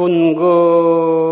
군금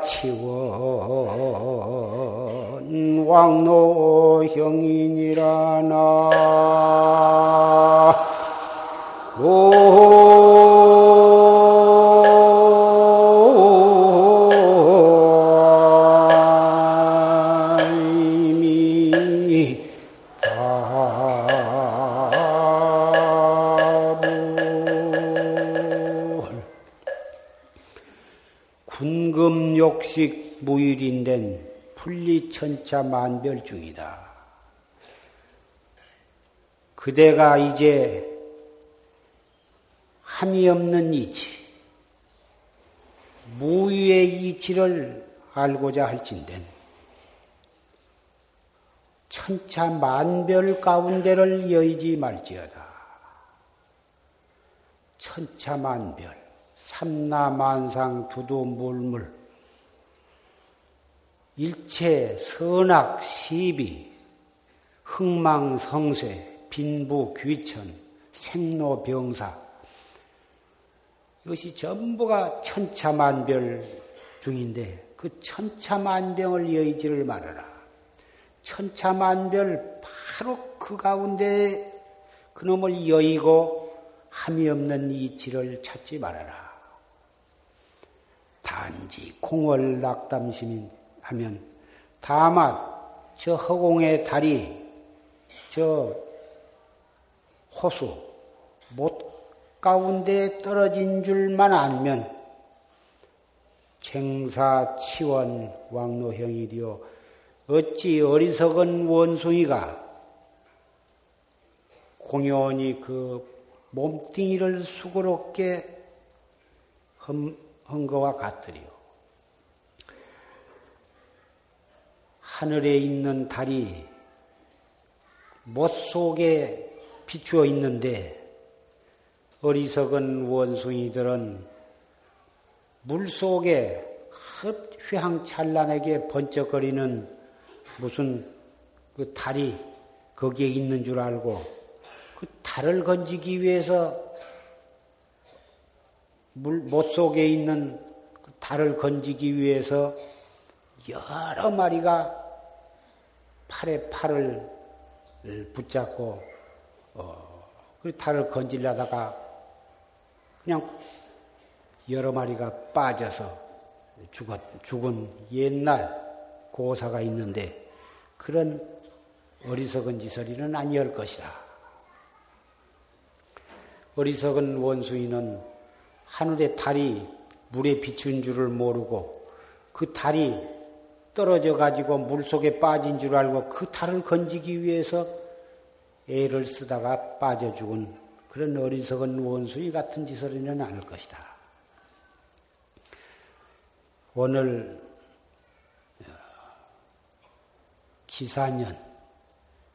생사치원 왕노형 천차 만별 중이다. 그대가 이제 함이 없는 이치, 무유의 이치를 알고자 할진된 천차 만별 가운데를 여의지 말지어다. 천차 만별, 삼라만상 두두물물, 일체 선악 시비, 흥망성쇠, 빈부 귀천, 생로병사 이것이 전부가 천차만별 중인데 그 천차만병을 여의지를 말아라. 천차만별 바로 그 가운데 그놈을 여의고 함이 없는 이치를 찾지 말아라. 단지 공월 낙담심이 하면 다만 저 허공의 달이 저 호수 못 가운데 떨어진 줄만 알면 쟁사 치원 왕노형이 되어 어찌 어리석은 원숭이가 공연히 그 몸뚱이를 수고롭게 한, 한 것과 같으리요. 하늘에 있는 달이 못 속에 비추어 있는데 어리석은 원숭이들은 물 속에 휘황찬란하게 번쩍거리는 무슨 그 달이 거기에 있는 줄 알고 그 달을 건지기 위해서 물 못 속에 있는 그 달을 건지기 위해서 여러 마리가 팔에 팔을 붙잡고 어, 그 달을 건질려다가 그냥 여러 마리가 빠져서 죽었, 죽은 옛날 고사가 있는데 그런 어리석은 짓거리는 아니할 것이다. 어리석은 원숭이는 하늘의 달이 물에 비춘 줄을 모르고 그 달이 떨어져 가지고 물 속에 빠진 줄 알고 그 달을 건지기 위해서 애를 쓰다가 빠져 죽은 그런 어리석은 원숭이 같은 짓을는 않을 것이다. 오늘 기사년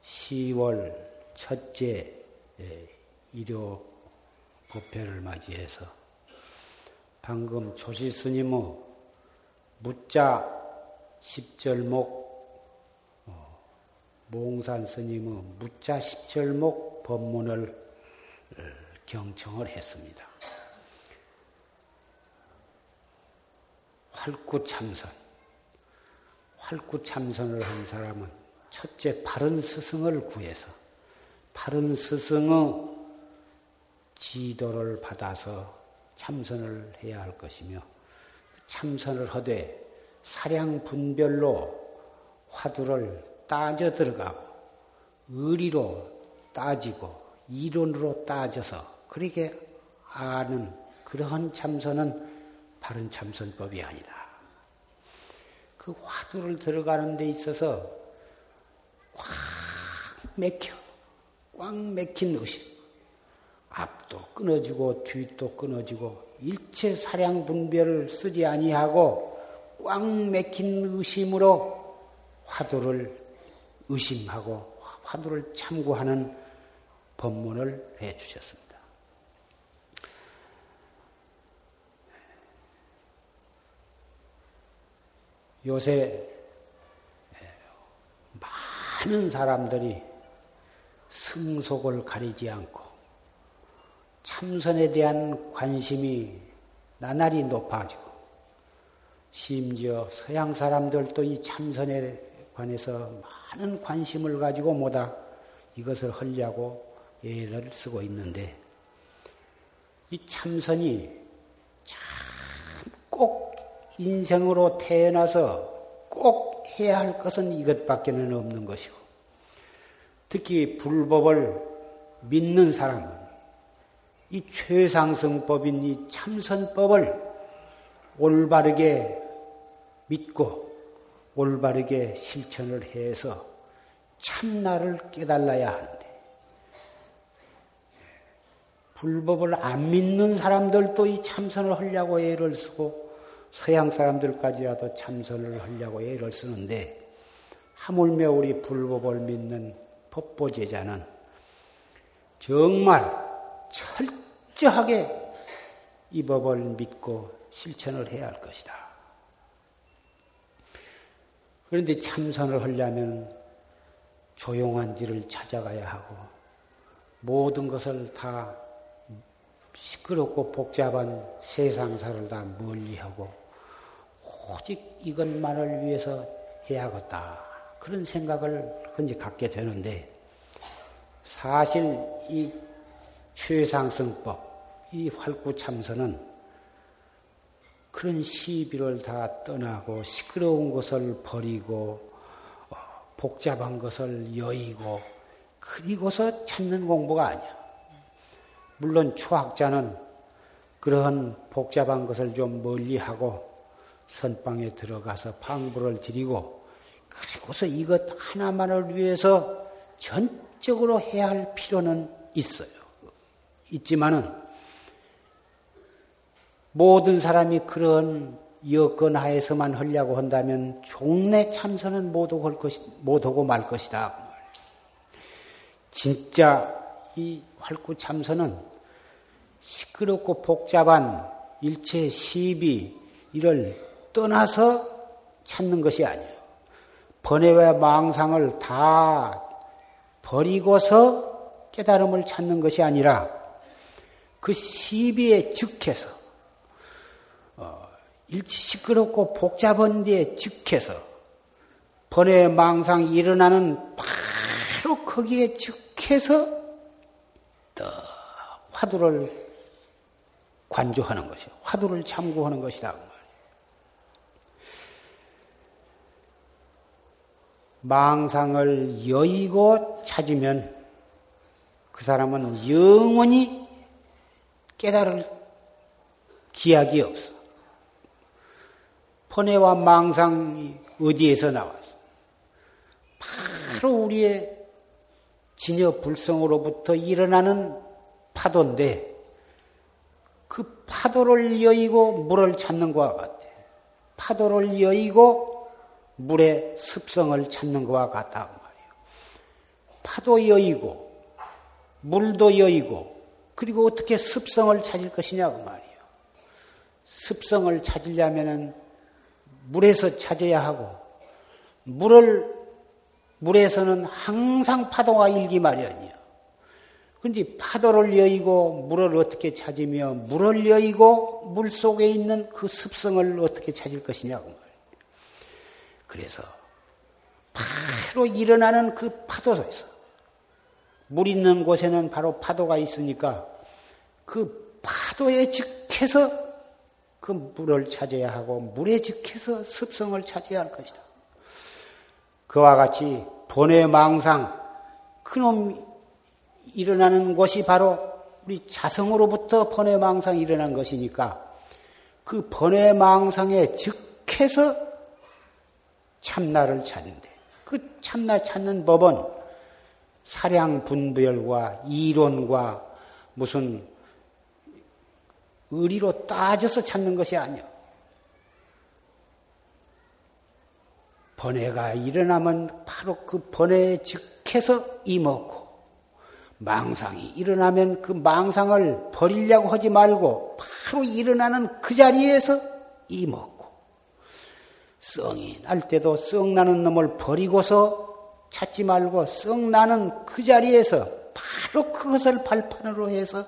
10월 첫째 일요 법회를 맞이해서 방금 조시 스님의 무자 10절목 몽산 스님의 무자 10절목 법문을 경청을 했습니다. 활구 참선. 활구 참선을 한 사람은 첫째 바른 스승을 구해서 바른 스승의 지도를 받아서 참선을 해야 할 것이며 참선을 하되 사량 분별로 화두를 따져 들어가고 의리로 따지고 이론으로 따져서 그렇게 아는 그러한 참선은 바른 참선법이 아니다. 그 화두를 들어가는 데 있어서 꽉 맥혀. 꽉 맥힌 의심. 앞도 끊어지고 뒤도 끊어지고 일체 사량 분별을 쓰지 아니하고 꽉 맥힌 의심으로 화두를 의심하고 화두를 참고하는 법문을 해 주셨습니다. 요새 많은 사람들이 승속을 가리지 않고 참선에 대한 관심이 나날이 높아지고 심지어 서양 사람들도 이 참선에 관해서 많은 관심을 가지고 뭐다 이것을 하려고 애를 쓰고 있는데 이 참선이 참 꼭 인생으로 태어나서 꼭 해야 할 것은 이것밖에는 없는 것이고 특히 불법을 믿는 사람은 이 최상승법인 이 참선법을 올바르게 믿고 올바르게 실천을 해서 참나를 깨달아야 하는데 불법을 안 믿는 사람들도 이 참선을 하려고 애를 쓰고 서양 사람들까지라도 참선을 하려고 애를 쓰는데 하물며 우리 불법을 믿는 법보제자는 정말 철저하게 이 법을 믿고 실천을 해야 할 것이다. 그런데 참선을 하려면 조용한 길을 찾아가야 하고 모든 것을 다 시끄럽고 복잡한 세상사를 다 멀리하고 오직 이것만을 위해서 해야겠다. 그런 생각을 흔히 갖게 되는데 사실 이 최상승법, 이 활구참선은 그런 시비를 다 떠나고 시끄러운 것을 버리고 어, 복잡한 것을 여의고 그리고서 찾는 공부가 아니야. 물론 초학자는 그러한 복잡한 것을 좀 멀리하고 선방에 들어가서 방부를 드리고 그리고서 이것 하나만을 위해서 전적으로 해야 할 필요는 있어요. 있지만은 모든 사람이 그런 여건 하에서만 하려고 한다면 종래 참선은 못하고, 것이, 못하고 말 것이다. 진짜 이 활구 참선은 시끄럽고 복잡한 일체 시비 이를 떠나서 찾는 것이 아니에요. 번외와 망상을 다 버리고서 깨달음을 찾는 것이 아니라 그 시비에 즉해서 시끄럽고 복잡한 데에 즉해서 번외 망상이 일어나는 바로 거기에 즉해서 또 화두를 관조하는 것이요. 화두를 참고하는 것이다. 망상을 여의고 찾으면 그 사람은 영원히 깨달을 기약이 없어. 번뇌와 망상이 어디에서 나왔어? 바로 우리의 진여 불성으로부터 일어나는 파도인데 그 파도를 여의고 물을 찾는 것과 같아. 파도를 여의고 물의 습성을 찾는 것과 같다고 말이에요. 파도 여의고 물도 여의고 그리고 어떻게 습성을 찾을 것이냐고 말이에요. 습성을 찾으려면은 물에서 찾아야 하고 물을 물에서는 항상 파도가 일기 마련이요. 그런데 파도를 여의고 물을 어떻게 찾으며 물을 여의고 물 속에 있는 그 습성을 어떻게 찾을 것이냐고 말이에요. 그래서 바로 일어나는 그 파도에서 물 있는 곳에는 바로 파도가 있으니까 그 파도에 즉해서 그 물을 찾아야 하고 물에 즉해서 습성을 찾아야 할 것이다. 그와 같이 번외 망상 그놈 일어나는 것이 바로 우리 자성으로부터 번외 망상이 일어난 것이니까 그 번외 망상에 즉해서 참나를 찾는데 그 참나 찾는 법은 사량 분별과 이론과 무슨 의리로 따져서 찾는 것이 아니요. 번뇌가 일어나면 바로 그 번뇌에 즉해서 이먹고 망상이 일어나면 그 망상을 버리려고 하지 말고 바로 일어나는 그 자리에서 이먹고 썽이 날 때도 썽 나는 놈을 버리고서 찾지 말고 썽 나는 그 자리에서 바로 그것을 발판으로 해서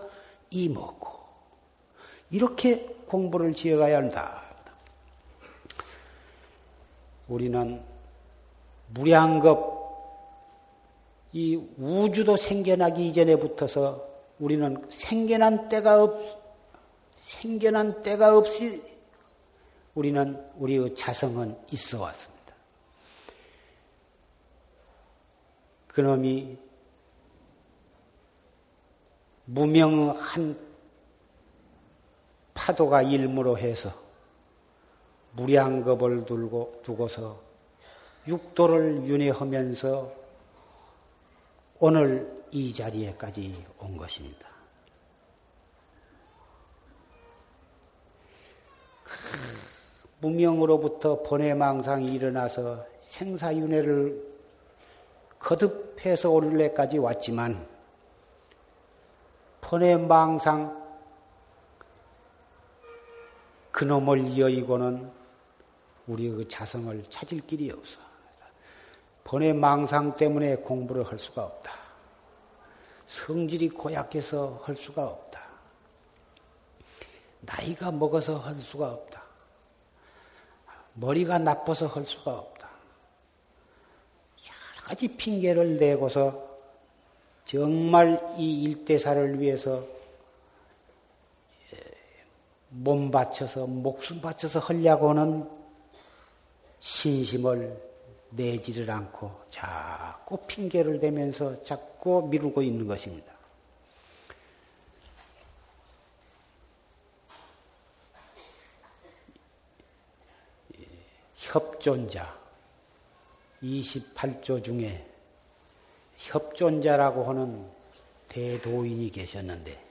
이먹고 이렇게 공부를 지어가야 한다. 우리는 무량겁 이 우주도 생겨나기 이전에 붙어서 우리는 생겨난 때가 없, 생겨난 때가 없이 우리는 우리의 자성은 있어 왔습니다. 그놈이 무명한 파도가 일무로 해서 무량겁을 두고, 두고서 육도를 윤회하면서 오늘 이 자리에까지 온 것입니다. 무명으로부터 번외망상이 일어나서 생사윤회를 거듭해서 오늘까지 왔지만 번외망상 그놈을 여의고는 우리의 그 자성을 찾을 길이 없어. 번외 망상 때문에 공부를 할 수가 없다. 성질이 고약해서 할 수가 없다. 나이가 먹어서 할 수가 없다. 머리가 나빠서 할 수가 없다. 여러 가지 핑계를 대고서 정말 이 일대사를 위해서 몸 바쳐서 목숨 바쳐서 하려고는 신심을 내지를 않고 자꾸 핑계를 대면서 자꾸 미루고 있는 것입니다. 협존자 28조 중에 협존자라고 하는 대도인이 계셨는데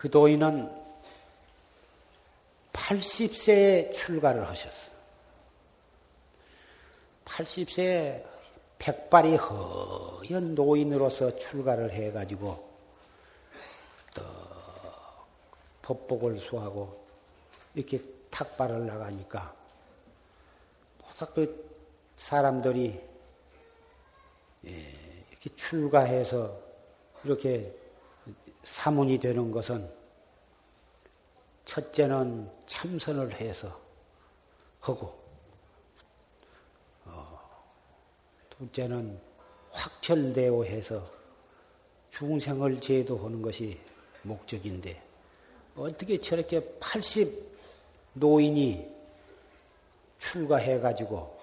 그 도인은 80세에 출가를 하셨어. 80세에 백발이 허연 노인으로서 출가를 해가지고 또 법복을 수하고 이렇게 탁발을 나가니까 그 사람들이 예, 이렇게 출가해서 이렇게 사문이 되는 것은 첫째는 참선을 해서 하고, 어, 둘째는 확철대오 해서 중생을 제도하는 것이 목적인데, 어떻게 저렇게 80 노인이 출가해 가지고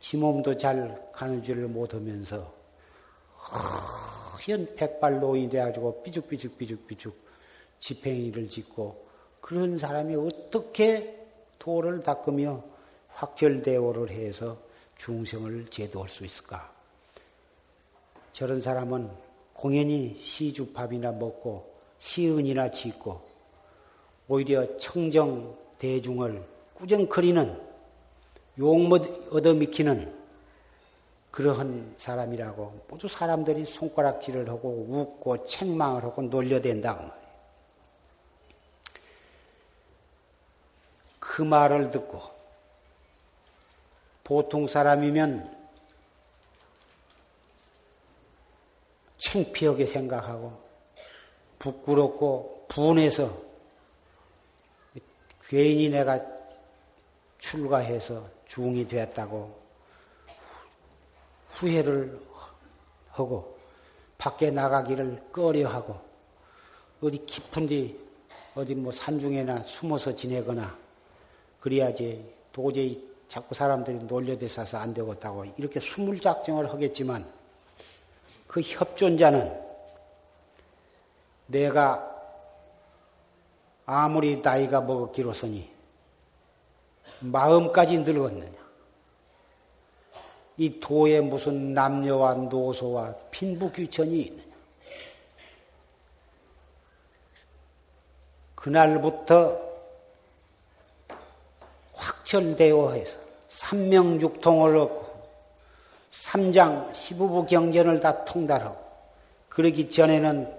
지 몸도 잘 가는 줄을 못하면서 현 백발 노인이 돼가지고 삐죽삐죽삐죽삐죽 집행이를 짓고 그런 사람이 어떻게 도를 닦으며 확절대오를 해서 중생을 제도할 수 있을까? 저런 사람은 공연히 시주밥이나 먹고 시은이나 짓고 오히려 청정 대중을 꾸정거리는 욕못 얻어미키는 그러한 사람이라고 모두 사람들이 손가락질을 하고 웃고 책망을 하고 놀려댄다고 말이에요. 그 말을 듣고 보통 사람이면 창피하게 생각하고 부끄럽고 분해서 괜히 내가 출가해서 중이 되었다고 후회를 하고 밖에 나가기를 꺼려하고 어디 깊은 데 어디 뭐 산중에나 숨어서 지내거나 그래야지 도저히 자꾸 사람들이 놀려대서서 안 되겠다고 이렇게 숨을 작정을 하겠지만 그 협존자는 내가 아무리 나이가 먹었기로서니 마음까지 늙었느냐. 이 도에 무슨 남녀와 노소와 빈부귀천이 있느냐. 그날부터 확철되어 해서 삼명육통을 얻고 삼장 시부부 경전을 다 통달하고 그러기 전에는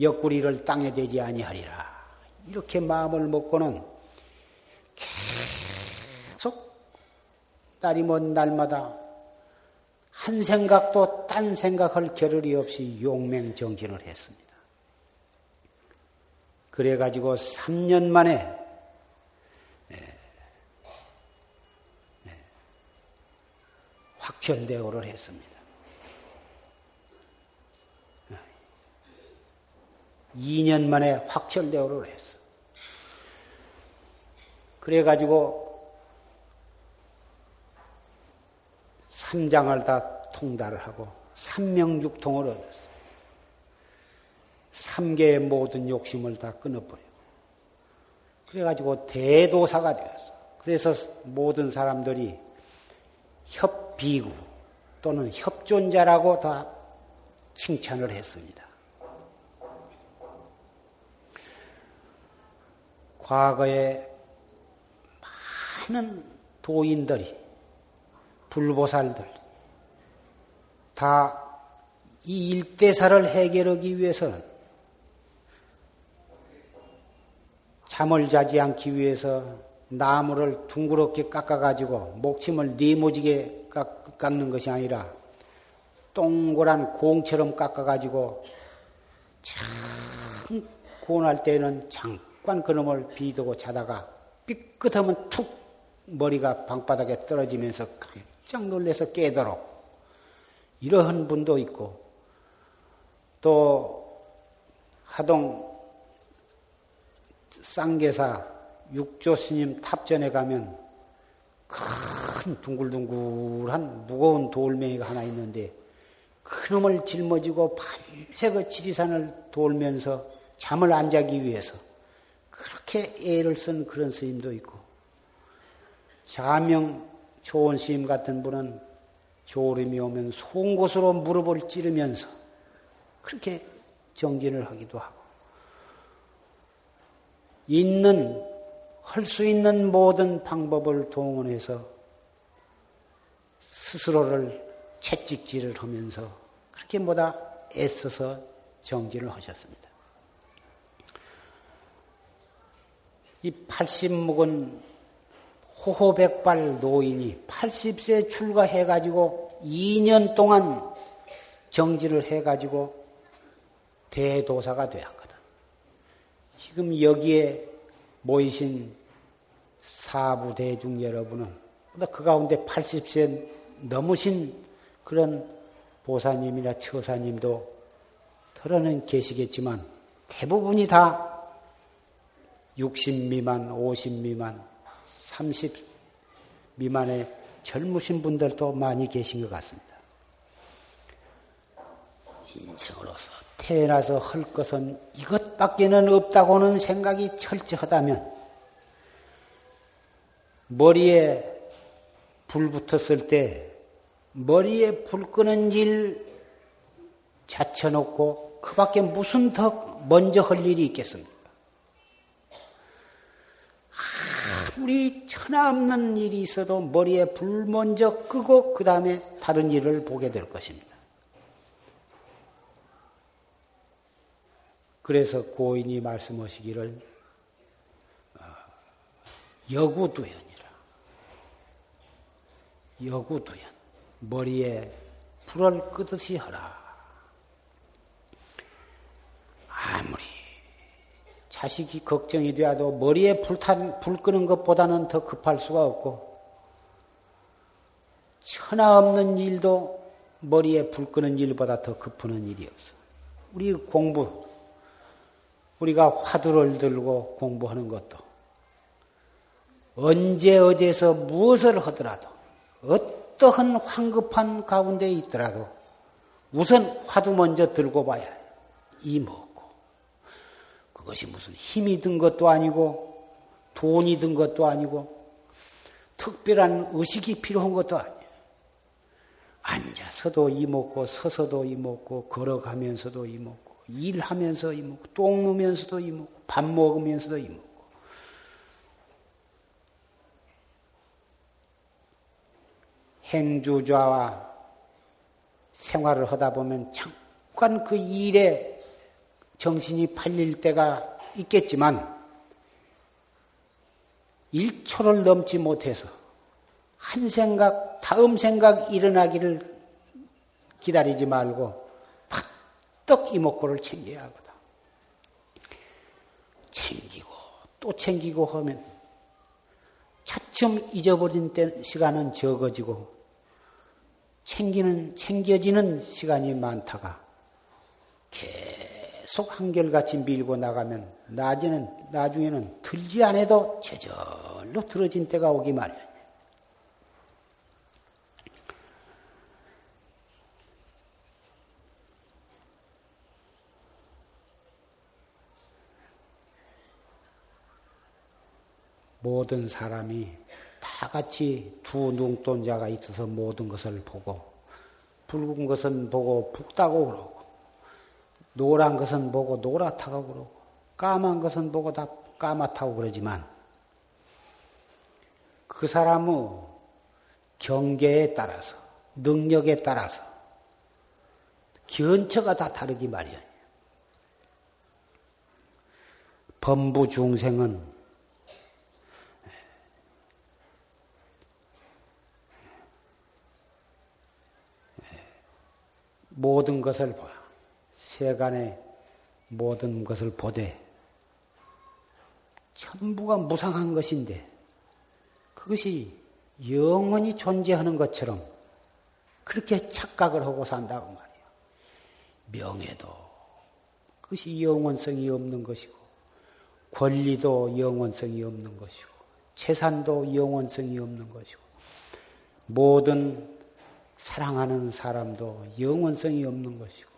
옆구리를 땅에 대지 아니하리라. 이렇게 마음을 먹고는 계속 날이 먼 날마다 한 생각도 딴 생각할 겨를이 없이 용맹정진을 했습니다. 그래가지고 3년 만에 확천대오를 했습니다. 2년 만에 확철대오를 했어. 그래가지고 삼장을 다 통달을 하고 삼명육통을 얻었어. 삼계의 모든 욕심을 다 끊어버리고 그래가지고 대도사가 되었어. 그래서 모든 사람들이 협비구 또는 협존자라고 다 칭찬을 했습니다. 과거에 많은 도인들이 불보살들 다 이 일대사를 해결하기 위해서는 잠을 자지 않기 위해서 나무를 둥그렇게 깎아가지고 목침을 네모지게 깎는 것이 아니라 동그란 공처럼 깎아가지고 참 고운할 때는 잠깐 그놈을 비두고 자다가 삐끗하면 툭 머리가 방바닥에 떨어지면서 깜 짝 놀래서 깨도록. 이러한 분도 있고 또 하동 쌍계사 육조 스님 탑전에 가면 큰 둥글둥글한 무거운 돌멩이가 하나 있는데 그놈을 짊어지고 밤새 그 지리산을 돌면서 잠을 안 자기 위해서 그렇게 애를 쓴 그런 스님도 있고 자명 좋은 스님 같은 분은 졸음이 오면 송곳으로 무릎을 찌르면서 그렇게 정진을 하기도 하고 있는 할 수 있는 모든 방법을 동원해서 스스로를 채찍질을 하면서 그렇게 뭐다 애써서 정진을 하셨습니다. 이 80묵은 호호백발 노인이 80세 출가해가지고 2년 동안 정진을 해가지고 대도사가 되었거든. 지금 여기에 모이신 사부 대중 여러분은 그 가운데 80세 넘으신 그런 보사님이나 처사님도 털어는 계시겠지만 대부분이 다 60 미만, 50 미만, 30 미만의 젊으신 분들도 많이 계신 것 같습니다. 인생으로서 태어나서 할 것은 이것밖에는 없다고는 생각이 철저하다면 머리에 불 붙었을 때 머리에 불 끄는 일 자쳐놓고 그 밖에 무슨 더 먼저 할 일이 있겠습니까? 아무리 천하 없는 일이 있어도 머리에 불 먼저 끄고 그 다음에 다른 일을 보게 될 것입니다. 그래서 고인이 말씀하시기를 어, 여구두연 여구두연 머리에 불을 끄듯이 하라. 아무리 자식이 걱정이 되어도 머리에 불탄, 불 끄는 것보다는 더 급할 수가 없고 천하 없는 일도 머리에 불 끄는 일보다 더 급하는 일이 없어. 우리 공부, 우리가 화두를 들고 공부하는 것도 언제 어디에서 무엇을 하더라도 어떠한 황급한 가운데 있더라도 우선 화두 먼저 들고 봐야 해. 이 먹고. 그것이 무슨 힘이 든 것도 아니고 돈이 든 것도 아니고 특별한 의식이 필요한 것도 아니에요. 앉아서도 이먹고 서서도 이먹고 걸어가면서도 이먹고 일하면서 이먹고 똥 누면서도 이먹고 밥 먹으면서도 이먹고 행주좌와 생활을 하다 보면 잠깐 그 일에 정신이 팔릴 때가 있겠지만 1초를 넘지 못해서 한 생각, 다음 생각 일어나기를 기다리지 말고 팍떡 이목구를 챙겨야 하거든. 챙기고 또 챙기고 하면 차츰 잊어버린 때 시간은 적어지고 챙기는 챙겨지는 시간이 많다가 계속 한결같이 밀고 나가면 나중에는 나중에는 들지 않아도 제절로 들어진 때가 오기 마련. 모든 사람이 다 같이 두 눈동자가 있어서 모든 것을 보고 붉은 것은 보고 붉다고 그러고 노란 것은 보고 노랗다고 그러고 까만 것은 보고 다 까맣다고 그러지만 그 사람의 경계에 따라서 능력에 따라서 견처가 다 다르기 마련이에요. 범부 중생은 모든 것을 봐. 세간의 모든 것을 보되 전부가 무상한 것인데 그것이 영원히 존재하는 것처럼 그렇게 착각을 하고 산다고 말이에요. 명예도 그것이 영원성이 없는 것이고 권리도 영원성이 없는 것이고 재산도 영원성이 없는 것이고 모든 사랑하는 사람도 영원성이 없는 것이고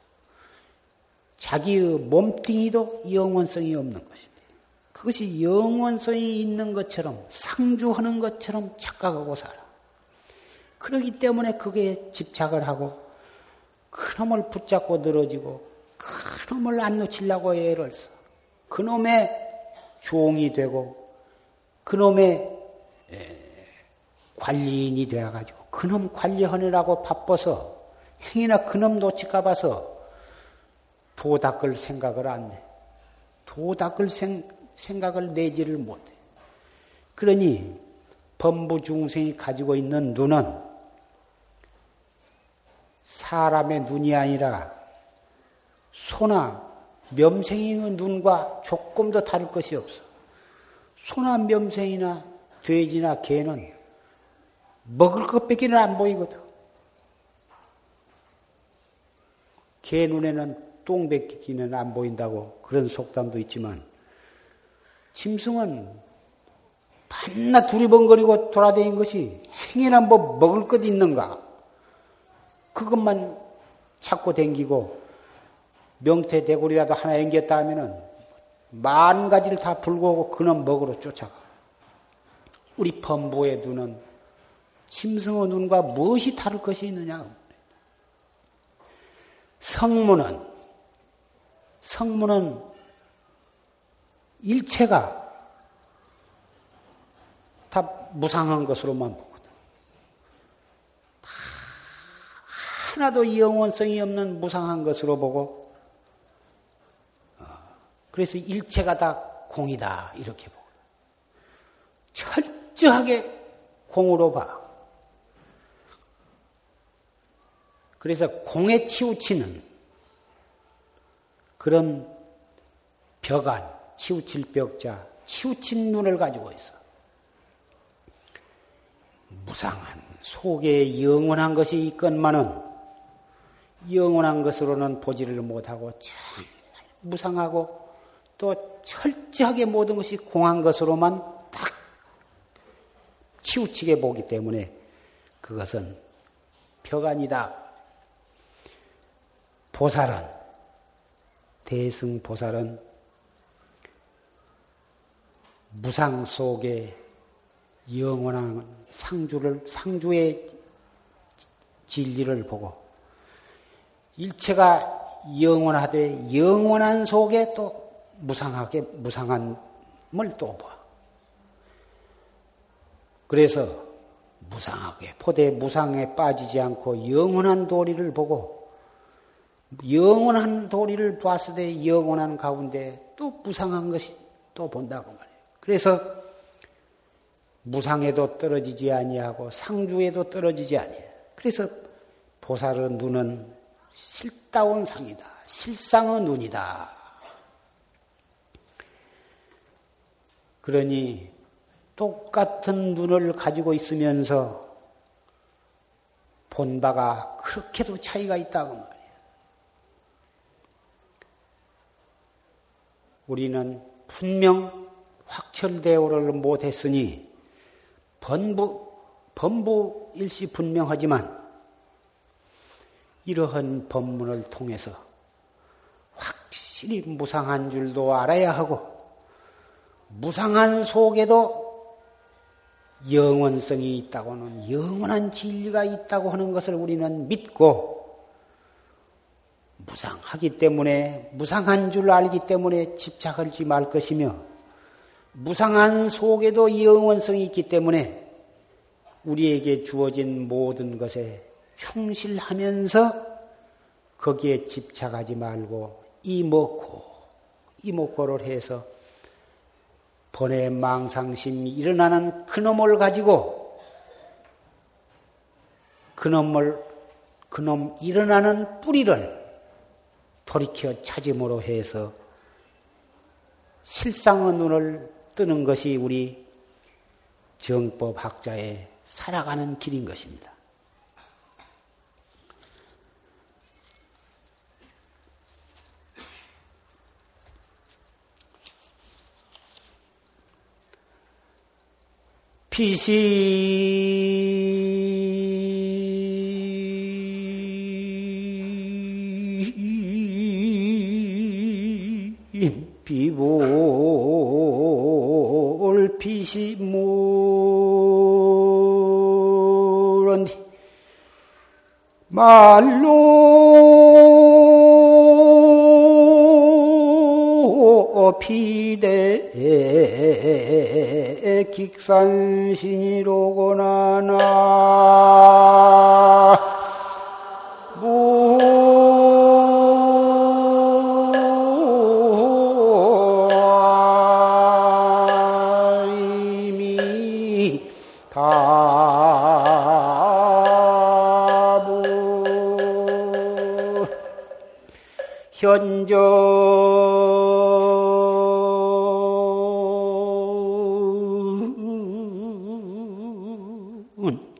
자기의 몸뚱이도 영원성이 없는 것인데 그것이 영원성이 있는 것처럼 상주하는 것처럼 착각하고 살아. 그러기 때문에 그게 집착을 하고 그놈을 붙잡고 늘어지고 그놈을 안 놓치려고 애를 써. 그놈의 종이 되고 그놈의 관리인이 되어가지고 그놈 관리하느라고 바빠서 행이나 그놈 놓칠까 봐서 도 닦을 생각을 안 내. 도 닦을 생, 생각을 내지를 못해. 그러니 범부 중생이 가지고 있는 눈은 사람의 눈이 아니라 소나 멸생이의 눈과 조금 더 다를 것이 없어. 소나 멸생이나 돼지나 개는 먹을 것밖에는 안 보이거든. 개 눈에는 똥뱉기는 안 보인다고 그런 속담도 있지만 짐승은 밤낮 두리번거리고 돌아다닌 것이 행여나 뭐 먹을 것 있는가 그것만 찾고 댕기고 명태 대골이라도 하나 앵겼다 하면은 만 가지를 다 불고 오고 그놈 먹으러 쫓아가. 우리 범부의 눈은 짐승의 눈과 무엇이 다를 것이 있느냐? 성문은, 성문은 일체가 다 무상한 것으로만 보거든. 다 하나도 영원성이 없는 무상한 것으로 보고, 어, 그래서 일체가 다 공이다. 이렇게 보거든. 철저하게 공으로 봐. 그래서 공에 치우치는 그런 벽안, 치우칠 벽자, 치우친 눈을 가지고 있어. 무상한 속에 영원한 것이 있건만은 영원한 것으로는 보지를 못하고 정말 무상하고 또 철저하게 모든 것이 공한 것으로만 딱 치우치게 보기 때문에 그것은 벽아니다. 보살은 대승 보살은 무상 속에 영원한 상주를 상주의 진리를 보고 일체가 영원하되 영원한 속에 또 무상하게 무상한을 또 봐. 그래서 무상하게 포대 무상에 빠지지 않고 영원한 도리를 보고 영원한 도리를 봤을 때 영원한 가운데 또 무상한 것이 또 본다고 말이에요. 그래서 무상에도 떨어지지 아니하고 상주에도 떨어지지 아니해요. 그래서 보살의 눈은 실다운 상이다. 실상의 눈이다. 그러니 똑같은 눈을 가지고 있으면서 본 바가 그렇게도 차이가 있다고 말이에요. 우리는 분명 확철대오를 못했으니 번부, 번부 일시 분명하지만 이러한 법문을 통해서 확실히 무상한 줄도 알아야 하고 무상한 속에도 영원성이 있다고는 영원한 진리가 있다고 하는 것을 우리는 믿고 무상하기 때문에 무상한 줄 알기 때문에 집착하지 말 것이며 무상한 속에도 영원성이 있기 때문에 우리에게 주어진 모든 것에 충실하면서 거기에 집착하지 말고 이먹고 이먹고를 해서 번외 망상심이 일어나는 그놈을 가지고 그놈을 그놈 일어나는 뿌리를 돌이켜 찾음으로 해서 실상의 눈을 뜨는 것이 우리 정법 학자의 살아가는 길인 것입니다. 빛이 비볼 빛이 물은 말로 피대 객산신이로구나 나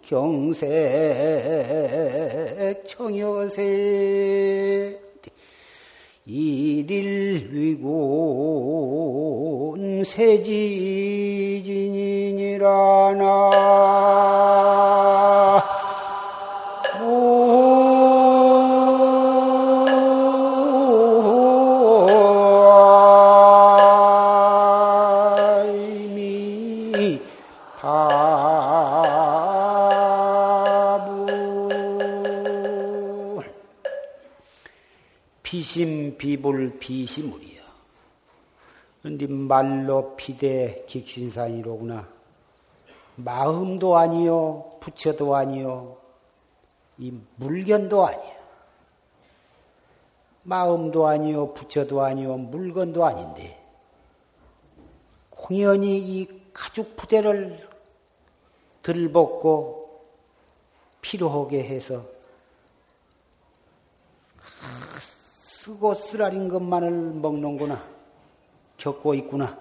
경색 청여세. 일일 위군 세지진이니라 나 비불 비시물이요. 근데 말로 피대 객신산이로구나. 마음도 아니요, 부처도 아니요, 이 물건도 아니요. 마음도 아니요, 부처도 아니요, 물건도 아닌데, 공연히 이 가죽 부대를 들벗고 필요하게 해서 쓰고 쓰라린 것만을 먹는구나. 겪고 있구나.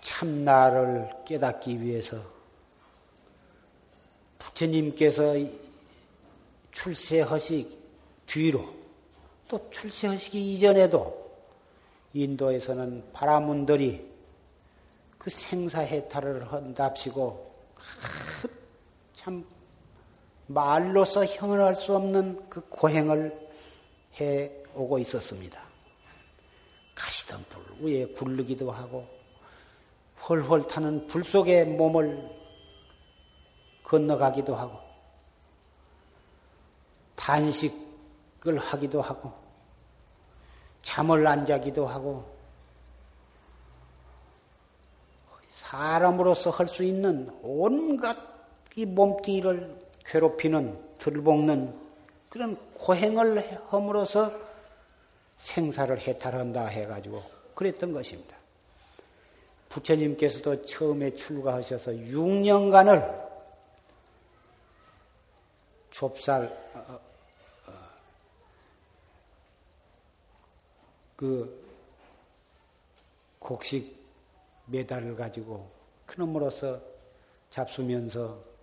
참 나를 깨닫기 위해서 부처님께서 출세하시 뒤로 또 출세하시기 이전에도 인도에서는 바라문들이 그 생사해탈을 한답시고 참 말로서 형언할 수 없는 그 고행을 해 오고 있었습니다. 가시던 불 위에 굴르기도 하고 헐헐 타는 불 속에 몸을 건너가기도 하고 단식을 하기도 하고 잠을 안 자기도 하고 사람으로서 할 수 있는 온갖 이 몸뚱이를 괴롭히는 들볶는 그런 고행을 함으로써 생사를 해탈한다 해가지고 그랬던 것입니다. 부처님께서도 처음에 출가하셔서 6년간을 좁쌀 어, 어, 그 곡식 메달을 가지고 그놈으로서 잡수면서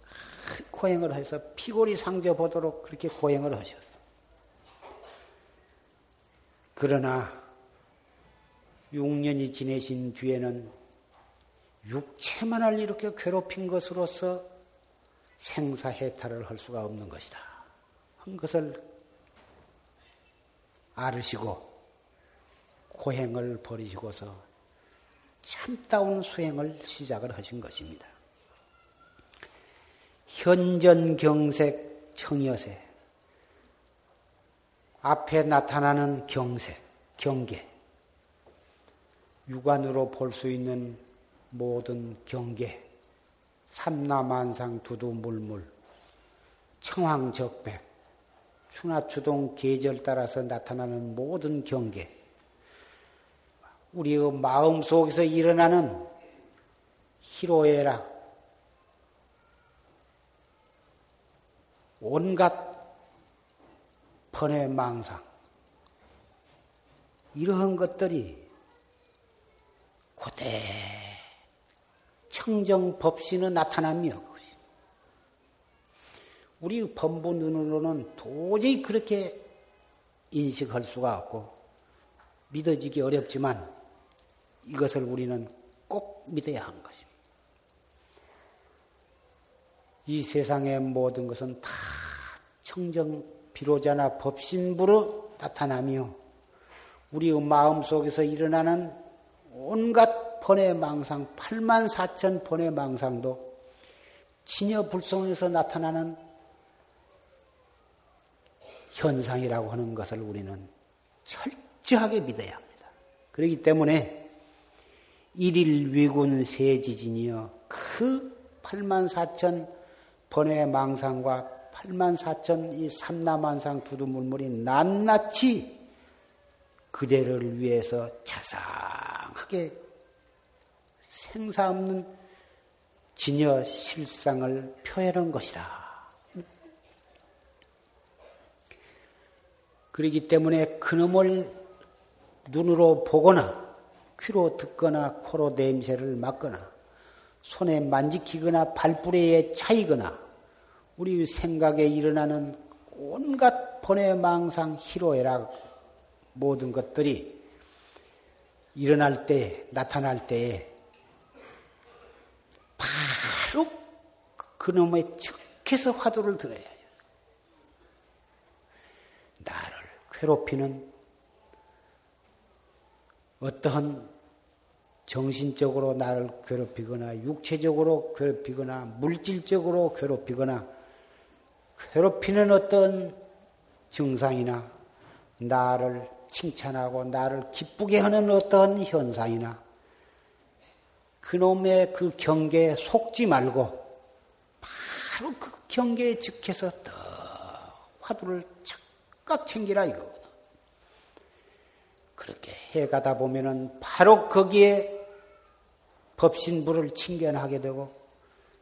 고행을 해서 피골이 상져 보도록 그렇게 고행을 하셨어. 그러나 6년이 지내신 뒤에는 육체만을 이렇게 괴롭힌 것으로서 생사해탈을 할 수가 없는 것이다. 한 것을 알으시고 고행을 버리시고서 참다운 수행을 시작을 하신 것입니다. 현전경색 청여세. 앞에 나타나는 경색, 경계. 육안으로 볼 수 있는 모든 경계. 삼라만상 두두물물. 청황적백. 추나추동 계절 따라서 나타나는 모든 경계. 우리의 마음 속에서 일어나는 희로애락 온갖 번외 망상 이러한 것들이 고대 청정 법신의 나타남이요. 우리 범부 눈으로는 도저히 그렇게 인식할 수가 없고 믿어지기 어렵지만 이것을 우리는 꼭 믿어야 하는 것입니다. 이 세상의 모든 것은 다 청정 비로자나 법신부로 나타나며 우리의 마음 속에서 일어나는 온갖 번의 망상, 8만 4천 번의 망상도 진여 불성에서 나타나는 현상이라고 하는 것을 우리는 철저하게 믿어야 합니다. 그렇기 때문에 일일 위군 세지진이여 그 8만 4천 번의 망상과 8만 4천 이 삼라만상 두두물물이 낱낱이 그대를 위해서 자상하게 생사 없는 진여 실상을 표현한 것이다. 그러기 때문에 그놈을 눈으로 보거나 귀로 듣거나 코로 냄새를 맡거나 손에 만지키거나 발뿌리에 차이거나 우리 생각에 일어나는 온갖 번외 망상 희로애락 모든 것들이 일어날 때 나타날 때에 바로 그놈의 척해서 화두를 들어야 해요. 나를 괴롭히는 어떠한 정신적으로 나를 괴롭히거나 육체적으로 괴롭히거나 물질적으로 괴롭히거나 괴롭히는 어떤 증상이나 나를 칭찬하고 나를 기쁘게 하는 어떤 현상이나 그놈의 그 경계에 속지 말고 바로 그 경계에 즉해서 더 화두를 착각 챙기라 이거거든. 그렇게 해가다 보면은 바로 거기에 법신부를 칭견하게 되고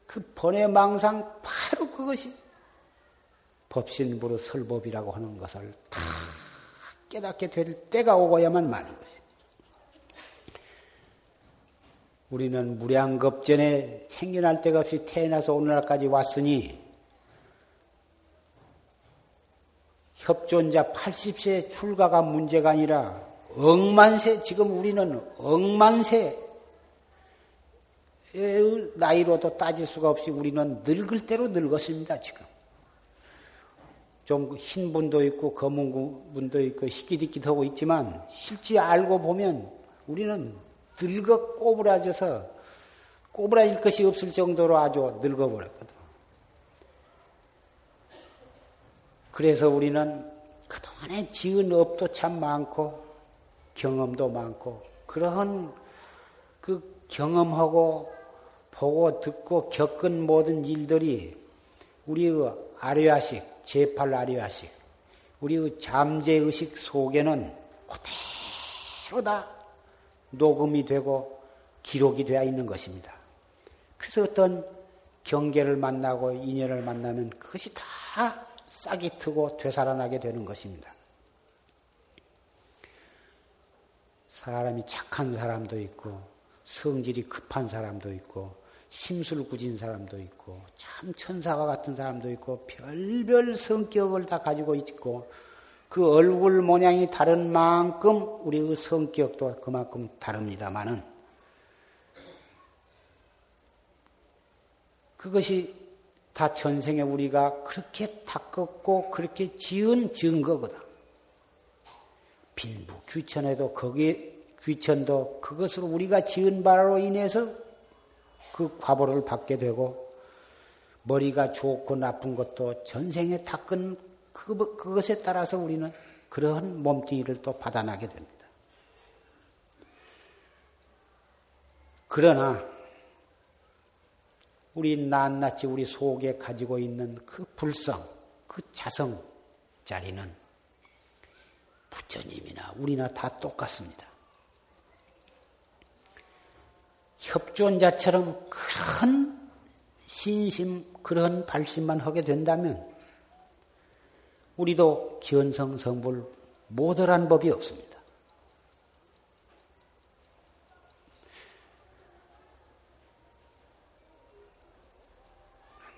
그 번외 망상 바로 그것이 법신부로 설법이라고 하는 것을 다 깨닫게 될 때가 오고야만 마는 것입니다. 우리는 무량겁전에 생겨날 때가 없이 태어나서 오늘날까지 왔으니 협존자 80세 출가가 문제가 아니라 억만세, 지금 우리는 억만세의 나이로도 따질 수가 없이 우리는 늙을 대로 늙었습니다, 지금. 좀 흰 분도 있고 검은 분도 있고 희끼디끼하고 있지만 실제 알고 보면 우리는 늙어 꼬부라져서 꼬부라질 것이 없을 정도로 아주 늙어버렸거든. 그래서 우리는 그동안에 지은 업도 참 많고 경험도 많고 그러한 그 경험하고 보고 듣고 겪은 모든 일들이 우리의 아뢰아식, 제8 아뢰아식, 우리의 잠재의식 속에는 그대로 다 녹음이 되고 기록이 되어 있는 것입니다. 그래서 어떤 경계를 만나고 인연을 만나면 그것이 다 싹이 트고 되살아나게 되는 것입니다. 사람이 착한 사람도 있고 성질이 급한 사람도 있고 심술궂은 사람도 있고 참 천사가 같은 사람도 있고 별별 성격을 다 가지고 있고 그 얼굴 모양이 다른 만큼 우리의 성격도 그만큼 다릅니다만은 그것이 다 전생에 우리가 그렇게 닦았고 그렇게 지은 증거거든. 빈부 귀천에도 거기 귀천도 그것으로 우리가 지은 바로 인해서 그 과보를 받게 되고 머리가 좋고 나쁜 것도 전생에 닦은 그, 그것에 따라서 우리는 그러한 몸뚱이를 또 받아나게 됩니다. 그러나 우리 낱낱이 우리 속에 가지고 있는 그 불성, 그 자성 자리는 부처님이나 우리나 다 똑같습니다. 협존자처럼 그런 신심, 그런 발심만 하게 된다면 우리도 견성 성불 모델한 법이 없습니다.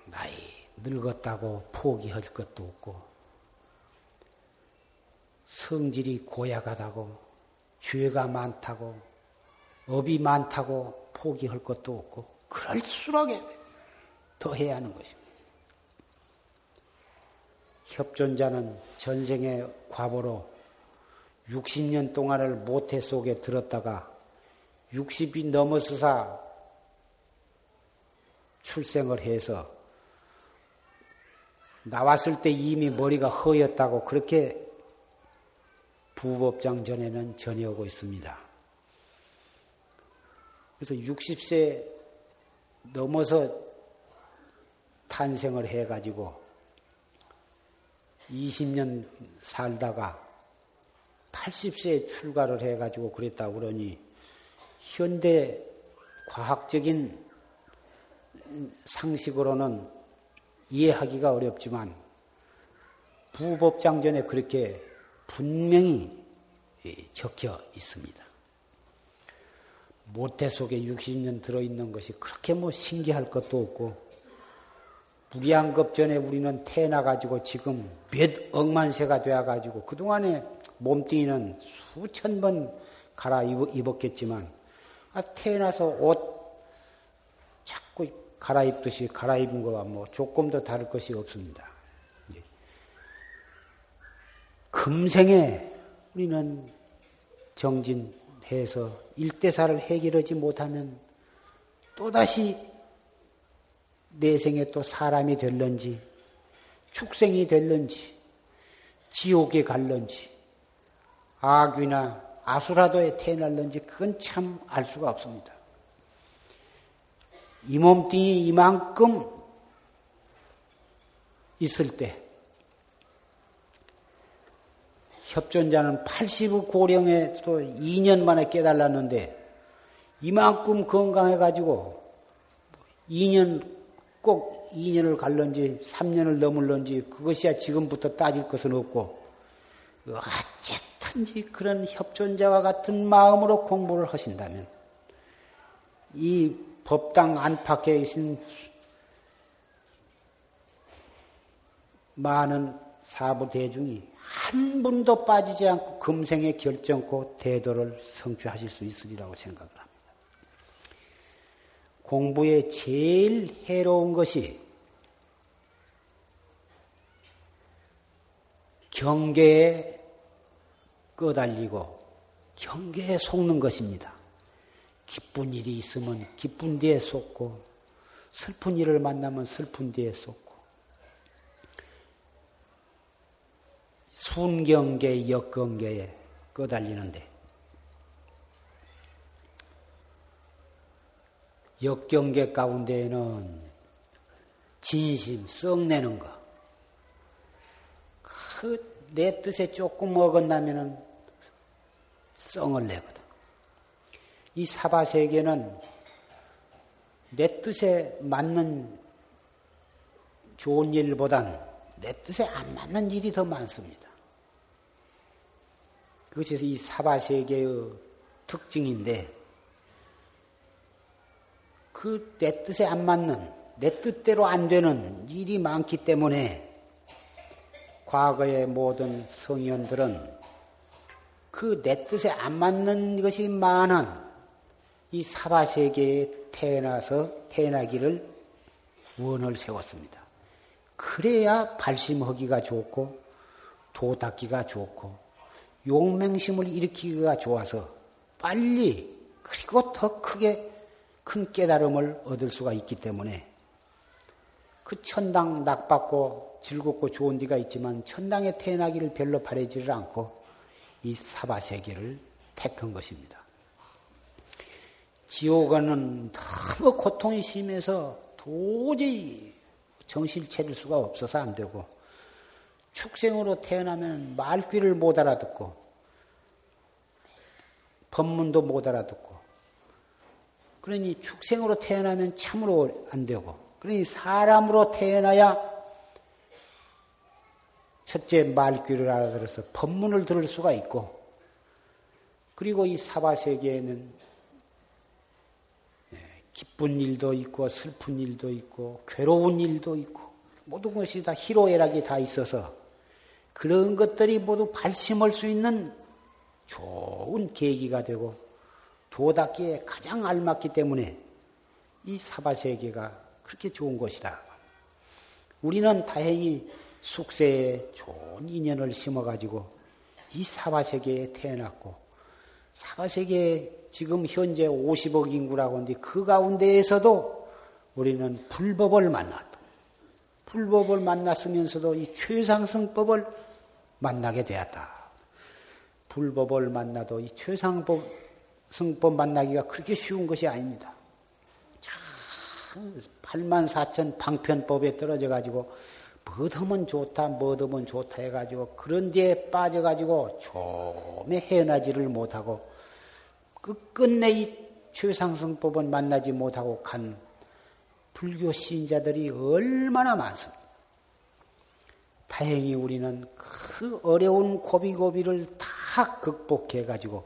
나이 늙었다고 포기할 것도 없고 성질이 고약하다고 죄가 많다고 업이 많다고 포기할 것도 없고 그럴수록 더 해야 하는 것입니다. 협존자는 전생의 과보로 60년 동안을 모태 속에 들었다가 60이 넘어서사 출생을 해서 나왔을 때 이미 머리가 허였다고 그렇게 부법장 전에는 전해오고 있습니다. 그래서 60세 넘어서 탄생을 해가지고 20년 살다가 80세에 출가를 해가지고 그랬다 그러니 현대 과학적인 상식으로는 이해하기가 어렵지만 부법장전에 그렇게 분명히 적혀 있습니다. 모태 속에 60년 들어있는 것이 그렇게 뭐 신기할 것도 없고, 무리한급 전에 우리는 태어나가지고 지금 몇 억만 세가 되어가지고 그동안에 몸뚱이는 수천 번 갈아 입었겠지만, 아, 태어나서 옷 자꾸 갈아입듯이 갈아입은 거와 뭐 조금도 다를 것이 없습니다. 금생에 우리는 정진 해서 일대사를 해결하지 못하면 또다시 내생에 또 사람이 될런지 축생이 될런지 지옥에 갈런지 악귀나 아수라도에 태어날런지 그건 참 알 수가 없습니다. 이 몸뚱이 이만큼 있을 때 협존자는 80의 고령에 또 2년 만에 깨달았는데 이만큼 건강해가지고 2년 꼭 2년을 갈런지 3년을 넘을런지 그것이야 지금부터 따질 것은 없고 어쨌든지 그런 협존자와 같은 마음으로 공부를 하신다면 이 법당 안팎에 계신 많은 사부 대중이 한 분도 빠지지 않고 금생에 결정코 대도를 성취하실 수 있으리라고 생각을 합니다. 공부에 제일 해로운 것이 경계에 끄달리고 경계에 속는 것입니다. 기쁜 일이 있으면 기쁜 데에 속고 슬픈 일을 만나면 슬픈 데에 속고 순경계, 역경계에 끄달리는데 역경계 가운데에는 진심, 썩내는 거. 그 내 뜻에 조금 어긋나면은 썽을 내거든. 이 사바세계는 내 뜻에 맞는 좋은 일보단 내 뜻에 안 맞는 일이 더 많습니다. 그것이 이 사바세계의 특징인데, 그 내 뜻에 안 맞는, 내 뜻대로 안 되는 일이 많기 때문에 과거의 모든 성현들은 그 내 뜻에 안 맞는 것이 많은 이 사바세계에 태어나서 태어나기를 원을 세웠습니다. 그래야 발심하기가 좋고 도 닦기가 좋고 용맹심을 일으키기가 좋아서 빨리 그리고 더 크게 큰 깨달음을 얻을 수가 있기 때문에 그 천당 낙받고 즐겁고 좋은 데가 있지만 천당에 태어나기를 별로 바라지를 않고 이 사바 세계를 택한 것입니다. 지옥은 너무 고통이 심해서 도저히 정신을 차릴 수가 없어서 안 되고 축생으로 태어나면 말귀를 못 알아듣고 법문도 못 알아듣고 그러니 축생으로 태어나면 참으로 안 되고 그러니 사람으로 태어나야 첫째 말귀를 알아들어서 법문을 들을 수가 있고 그리고 이 사바세계에는 네, 기쁜 일도 있고 슬픈 일도 있고 괴로운 일도 있고 모든 것이 다 희로애락이 다 있어서 그런 것들이 모두 발심할 수 있는 좋은 계기가 되고 도닦기에 가장 알맞기 때문에 이 사바세계가 그렇게 좋은 것이다. 우리는 다행히 숙세에 좋은 인연을 심어가지고 이 사바세계에 태어났고 사바세계에 지금 현재 50억 인구라고 하는데 그 가운데에서도 우리는 불법을 만났다. 불법을 만났으면서도 이 최상승법을 만나게 되었다. 불법을 만나도 이 최상법 승법 만나기가 그렇게 쉬운 것이 아닙니다. 참 8만 4천 방편법에 떨어져 가지고 뭐더면 좋다, 뭐더면 좋다 해가지고 그런 데에 빠져가지고 좀에 헤어나지를 못하고 그 끝내 이 최상승법은 만나지 못하고 간 불교 신자들이 얼마나 많습니다. 다행히 우리는 그 어려운 고비고비를 다 극복해가지고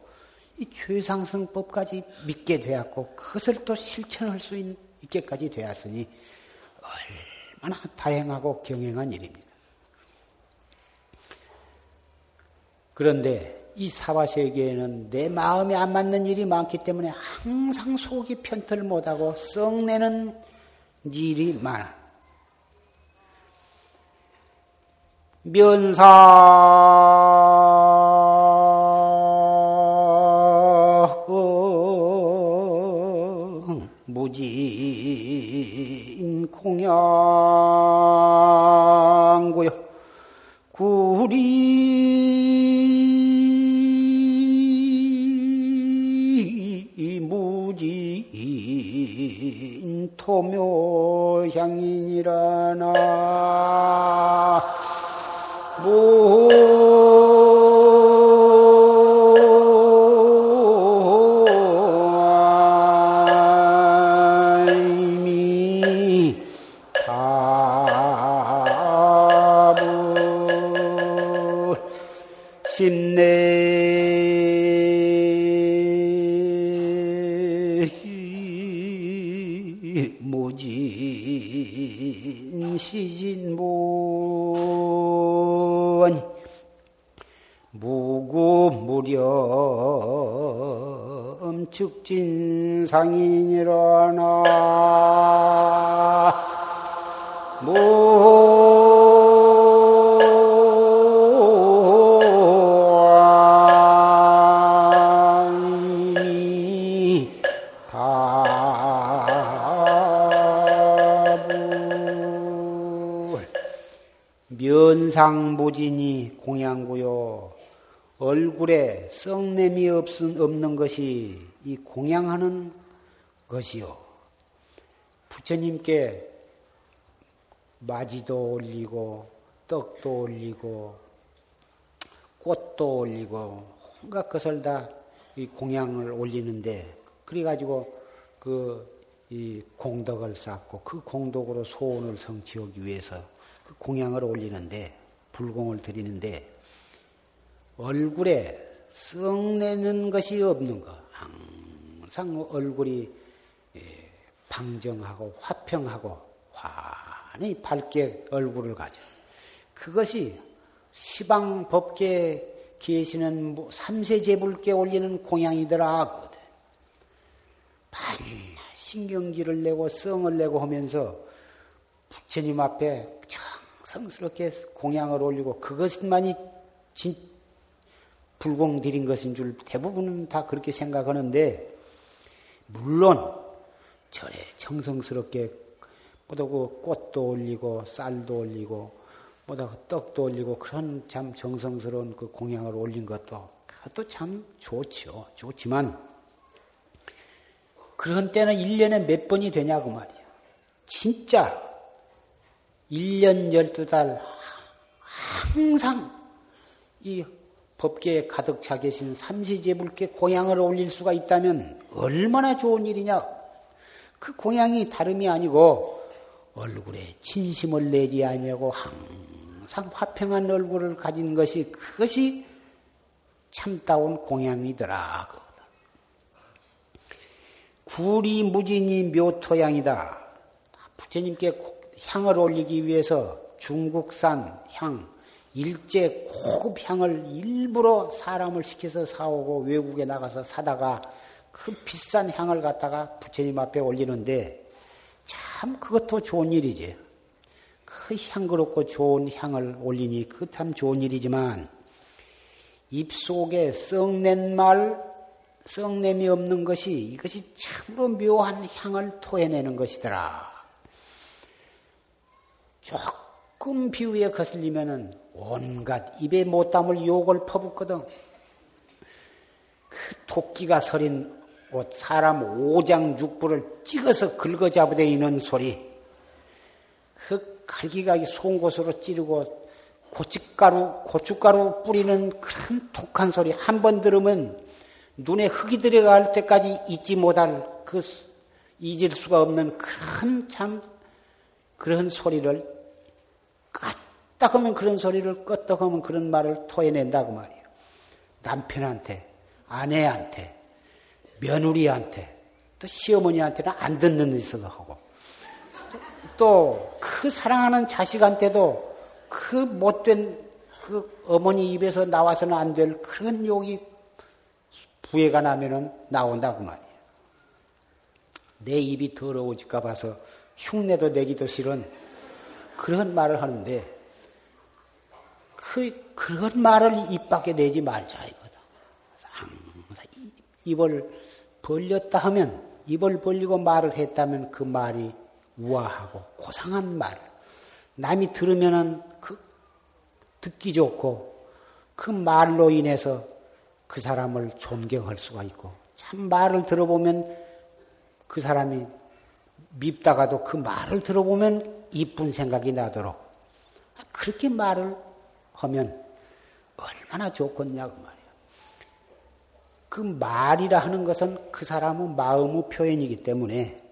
이 최상승법까지 믿게 되었고 그것을 또 실천할 수 있게까지 되었으니 얼마나 다행하고 경행한 일입니다. 그런데 이 사화세계에는 내 마음에 안 맞는 일이 많기 때문에 항상 속이 편틀 못하고 썩내는 일이 많아. 면사 무렴 즉진상인이라나 것이 이 공양하는 것이요. 부처님께 마지도 올리고 떡도 올리고 꽃도 올리고 온갖 것을 다 이 공양을 올리는데 그래 가지고 그 이 공덕을 쌓고 그 공덕으로 소원을 성취하기 위해서 그 공양을 올리는데 불공을 드리는데 얼굴에 썩 내는 것이 없는 거 항상 얼굴이 예, 방정하고 화평하고 환히 밝게 얼굴을 가져. 그것이 시방 법계에 계시는 뭐 삼세 제불께 올리는 공양이더라. 반 신경질을 내고 성을 내고 하면서 부처님 앞에 정성스럽게 공양을 올리고 그것만이 진 불공 드린 것인 줄 대부분은 다 그렇게 생각하는데 물론 절에 정성스럽게 뭐다 그 꽃도 올리고 쌀도 올리고 뭐다 그 떡도 올리고 그런 참 정성스러운 그 공양을 올린 것도 그것도 참 좋죠. 좋지만 그런 때는 1년에 몇 번이 되냐고 말이야. 진짜 1년 12달 항상 이 법계에 가득 차 계신 삼시제불께 공양을 올릴 수가 있다면 얼마나 좋은 일이냐. 그 공양이 다름이 아니고 얼굴에 진심을 내지 아니하고 항상 화평한 얼굴을 가진 것이 그것이 참다운 공양이더라. 구리 무진이 묘토양이다. 부처님께 향을 올리기 위해서 중국산 향, 일제 고급 향을 일부러 사람을 시켜서 사오고 외국에 나가서 사다가 그 비싼 향을 갖다가 부처님 앞에 올리는데 참 그것도 좋은 일이지. 그 향그럽고 좋은 향을 올리니 그 참 좋은 일이지만 입속에 썩낸 말, 썩냄이 없는 것이 이것이 참으로 묘한 향을 토해내는 것이더라. 조금 비위에 거슬리면은 온갖 입에 못 담을 욕을 퍼붓거든. 그 토끼가 서린 옷, 사람 오장 육부를 찍어서 긁어잡으되 있는 소리. 그 갈기가 송곳으로 찌르고 고춧가루, 고춧가루 뿌리는 그런 독한 소리 한 번 들으면 눈에 흙이 들어갈 때까지 잊지 못할 그 잊을 수가 없는 그런 참 그런 소리를 껐다 하면 그런 소리를 껐다 하면 그런 말을 토해낸다고 말이에요. 남편한테, 아내한테, 며느리한테, 또 시어머니한테는 안 듣는 짓을 하고, 또 그 사랑하는 자식한테도 그 못된 그 어머니 입에서 나와서는 안 될 그런 욕이 부해가 나면은 나온다고 말이에요. 내 입이 더러워질까 봐서 흉내도 내기도 싫은 그런 말을 하는데 그 그런 말을 입 밖에 내지 말자 이거다. 항상 입을 벌렸다 하면 입을 벌리고 말을 했다면 그 말이 우아하고 고상한 말. 남이 들으면은 그 듣기 좋고 그 말로 인해서 그 사람을 존경할 수가 있고 참 말을 들어보면 그 사람이 밉다가도 그 말을 들어보면 이쁜 생각이 나도록 그렇게 말을 하면 얼마나 좋겠냐고 말이에요. 그 말이라 하는 것은 그 사람의 마음의 표현이기 때문에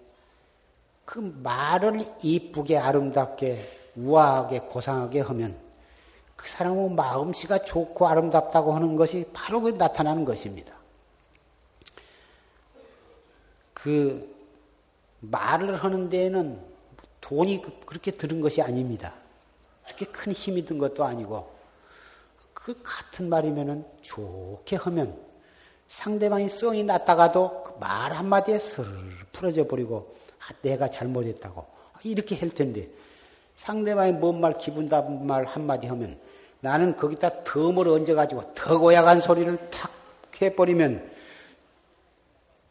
그 말을 이쁘게 아름답게 우아하게 고상하게 하면 그 사람의 마음씨가 좋고 아름답다고 하는 것이 바로 그 나타나는 것입니다. 그 말을 하는 데에는 돈이 그렇게 들은 것이 아닙니다. 그렇게 큰 힘이 든 것도 아니고 그 같은 말이면은 좋게 하면 상대방이 썽이 났다가도 그 말 한마디에 스르르 풀어져 버리고 아, 내가 잘못했다고 이렇게 할 텐데 상대방이 뭔 말 기분 나쁜 말 한마디 하면 나는 거기다 덤을 얹어가지고 더 고약한 소리를 탁 해버리면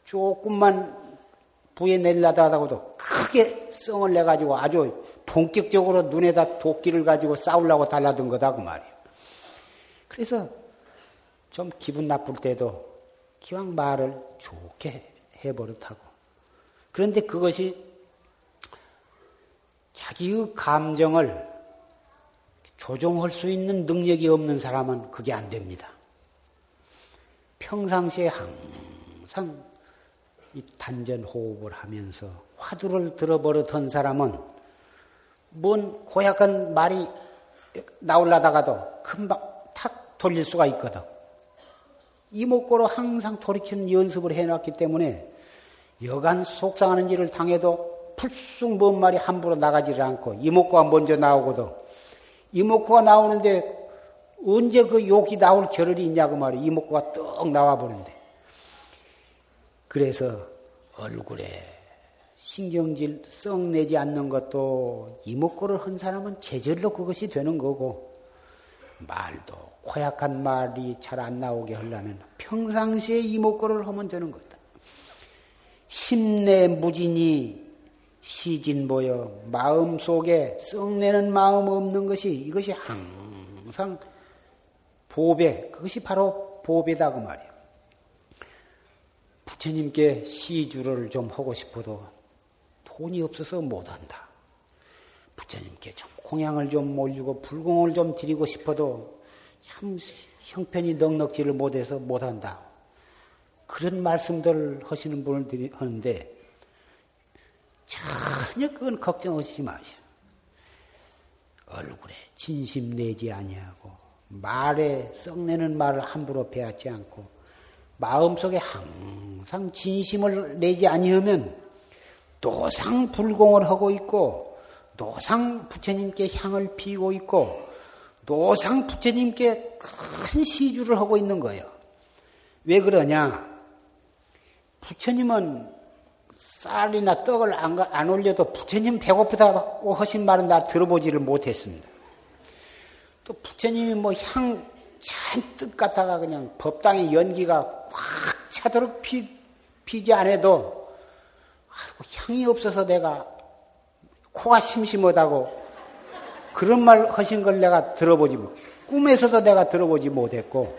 조금만 부에 내려다 하다가도 크게 썽을 내가지고 아주 본격적으로 눈에다 도끼를 가지고 싸우려고 달라든 거다 그 말이에요. 그래서 좀 기분 나쁠 때도 기왕 말을 좋게 해버릇하고 그런데 그것이 자기의 감정을 조종할 수 있는 능력이 없는 사람은 그게 안 됩니다. 평상시에 항상 이 단전 호흡을 하면서 화두를 들어버릇한 사람은 뭔 고약한 말이 나올라다가도 금방 탁 돌릴 수가 있거든. 이목구로 항상 돌이키는 연습을 해놨기 때문에 여간 속상하는 일을 당해도 풀쑥 뭔 말이 함부로 나가지를 않고 이목구가 먼저 나오거든. 이목구가 나오는데 언제 그 욕이 나올 겨를이 있냐고 말이야. 이목구가 떡 나와버린대. 그래서 얼굴에 신경질 썩 내지 않는 것도 이목구를 한 사람은 제절로 그것이 되는 거고 말도 고약한 말이 잘 안 나오게 하려면 평상시에 이목구를 하면 되는 거다. 심내 무진이 시진 보여 마음 속에 썩내는 마음 없는 것이 이것이 항상 보배 그것이 바로 보배다 그 말이에요. 부처님께 시주를 좀 하고 싶어도 돈이 없어서 못한다. 부처님께 좀 공양을 좀 올리고 불공을 좀 드리고 싶어도 참 형편이 넉넉지를 못해서 못한다. 그런 말씀들을 하시는 분을 하는데 전혀 그건 걱정하시지 마시오. 얼굴에 진심 내지 아니하고 말에 썩내는 말을 함부로 배하지 않고 마음속에 항상 진심을 내지 아니하면 노상 불공을 하고 있고 노상 부처님께 향을 피고 있고 노상 부처님께 큰 시주를 하고 있는 거예요. 왜 그러냐? 부처님은 쌀이나 떡을 안, 안 올려도 부처님 배고프다고 하신 말은 나 들어보지를 못했습니다. 또 부처님이 뭐 향 잔뜩 갖다가 그냥 법당의 연기가 꽉 차도록 피, 피지 않아도 아이고, 향이 없어서 내가 코가 심심하다고 그런 말 하신 걸 내가 들어보지 못, 꿈에서도 내가 들어보지 못했고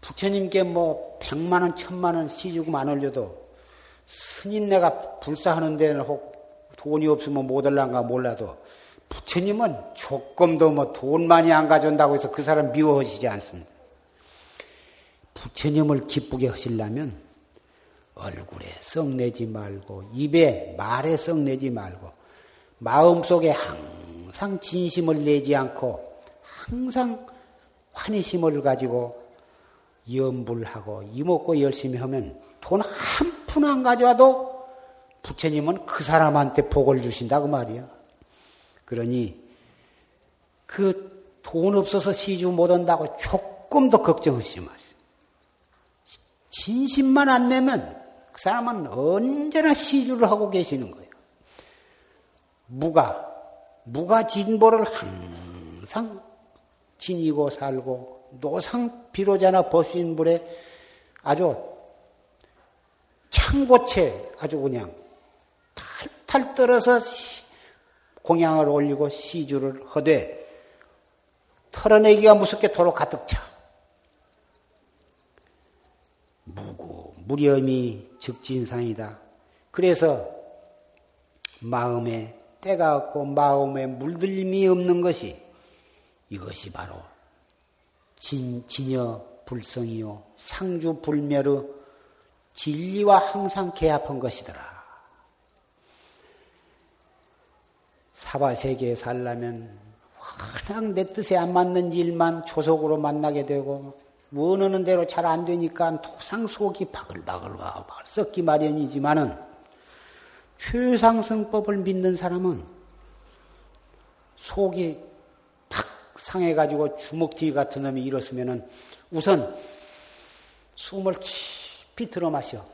부처님께 뭐 백만 원, 천만 원 시주금 안 올려도 스님 내가 불사하는 데는 혹 돈이 없으면 못 올란가 몰라도 부처님은 조금도 뭐 돈 많이 안 가져온다고 해서 그 사람 미워하시지 않습니다. 부처님을 기쁘게 하시려면 얼굴에 썩내지 말고 입에 말에 썩내지 말고 마음속에 항상 진심을 내지 않고 항상 환희심을 가지고 염불하고 이먹고 열심히 하면 돈 한 푼 안 가져와도 부처님은 그 사람한테 복을 주신다고 말이야. 그러니 그 돈 없어서 시주 못 온다고 조금 더 걱정하시지 마세요. 진심만 안 내면 그 사람은 언제나 시주를 하고 계시는 거예요. 무가, 무가 진보를 항상 지니고 살고 노상 비로자나 보수인불에 아주 창고채 아주 그냥 탈탈 떨어서 공양을 올리고 시주를 하되 털어내기가 무섭게 도로 가득 차. 무고 무렴이 즉진상이다. 그래서 마음에 때가 없고 마음에 물들림이 없는 것이 이것이 바로 진, 진여 불성이요 상주 불멸의 진리와 항상 개합한 것이더라. 사바 세계에 살려면 워낙 내 뜻에 안 맞는 일만 조속으로 만나게 되고 원하는 대로 잘 안 되니까 도상 속이 바글바글 와 썩기 마련이지만은 최상승법을 믿는 사람은 속이 팍 상해가지고 주먹튀 같은 놈이 일었으면은 우선 숨을 깊이 들어 마셔.